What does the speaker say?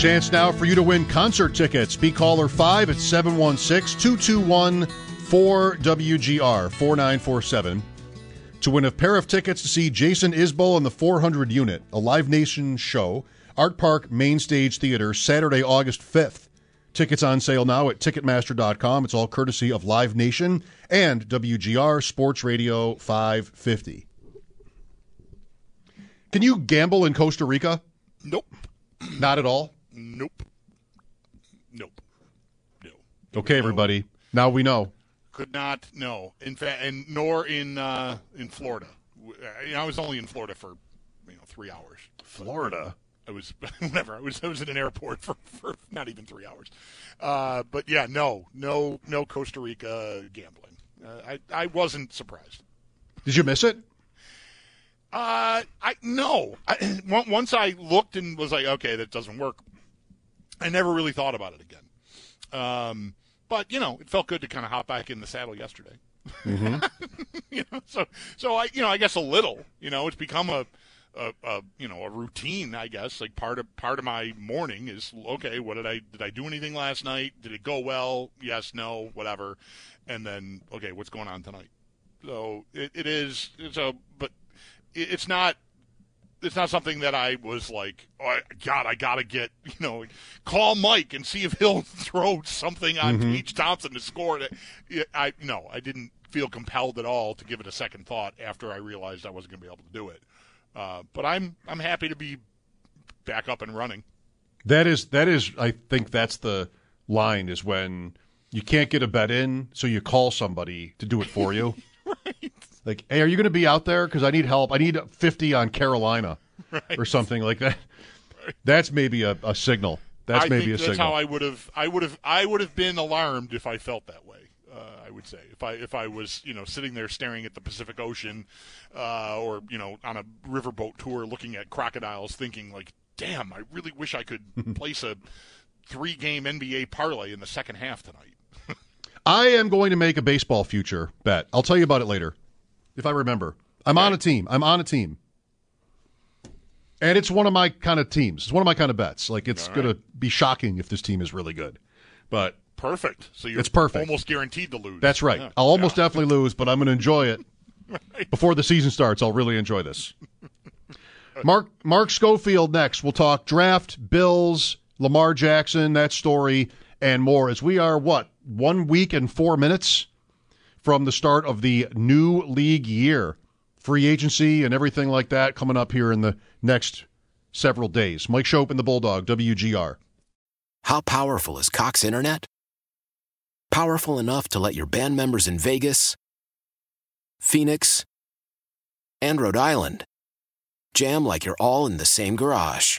Chance now for you to win concert tickets. Be caller 5 at 716 221 4WGR 4947 to win a pair of tickets to see Jason Isbell and the 400 Unit, a Live Nation show, Artpark Main Stage Theater, Saturday, August 5th. Tickets on sale now at Ticketmaster.com. It's all courtesy of Live Nation and WGR Sports Radio 550. Can you gamble in Costa Rica? Nope. Not at all? Nope. Nope. No. Okay, everybody. Now we know. Could not. No. In fact, and nor in uh, in Florida. I, I was only in Florida for you know three hours. Florida. I was whatever. I was I was in an airport for, for not even three hours. Uh, but yeah, no, no, no Costa Rica gambling. Uh, I I wasn't surprised. Did you miss it? Uh, I no. I, once I looked and was like, okay, that doesn't work. I never really thought about it again. Um, but you know, it felt good to kind of hop back in the saddle yesterday. Mm-hmm. you know, so so I you know I guess a little. You know, it's become a, a, a you know a routine. I guess like part of part of my morning is okay. What did I did I do anything last night? Did it go well? Yes, no, whatever. And then okay, what's going on tonight? So it, it is a but it, it's not it's not something that I was like, oh God, I gotta get you know, call Mike and see if he'll throw something on Mhm. Peach Thompson to score. It. I no, I didn't feel compelled at all to give it a second thought after I realized I wasn't gonna be able to do it. Uh, but I'm I'm happy to be back up and running. That is that is I think that's the line is when you can't get a bet in, so you call somebody to do it for you. Like, hey, are you going to be out there? Because I need help. I need fifty on Carolina Right. or something like that. That's maybe a, a signal. That's I maybe think a that's signal. how I would have I would have I would have been alarmed if I felt that way. Uh, I would say if I if I was you know sitting there staring at the Pacific Ocean, uh, or you know on a riverboat tour looking at crocodiles, thinking like, damn, I really wish I could place a three game NBA parlay in the second half tonight. I am going to make a baseball future bet. I'll tell you about it later, if I remember. I'm on a team. I'm on a team. And it's one of my kind of teams. It's one of my kind of bets. Like it's All going to be shocking if this team is really good. But Perfect. So you're It's perfect. almost guaranteed to lose. That's right. Yeah. I'll almost Yeah. definitely lose, but I'm going to enjoy it. Before the season starts, I'll really enjoy this. Mark Mark Schofield next. We'll talk draft, Bills, Lamar Jackson, that story, and more. As we are what one week and four minutes from the start of the new league year, free agency and everything like that coming up here in the next several days. Mike Schopp and the Bulldog, WGR. How powerful is Cox Internet? Powerful enough to let your band members in Vegas, Phoenix, and Rhode Island jam like you're all in the same garage.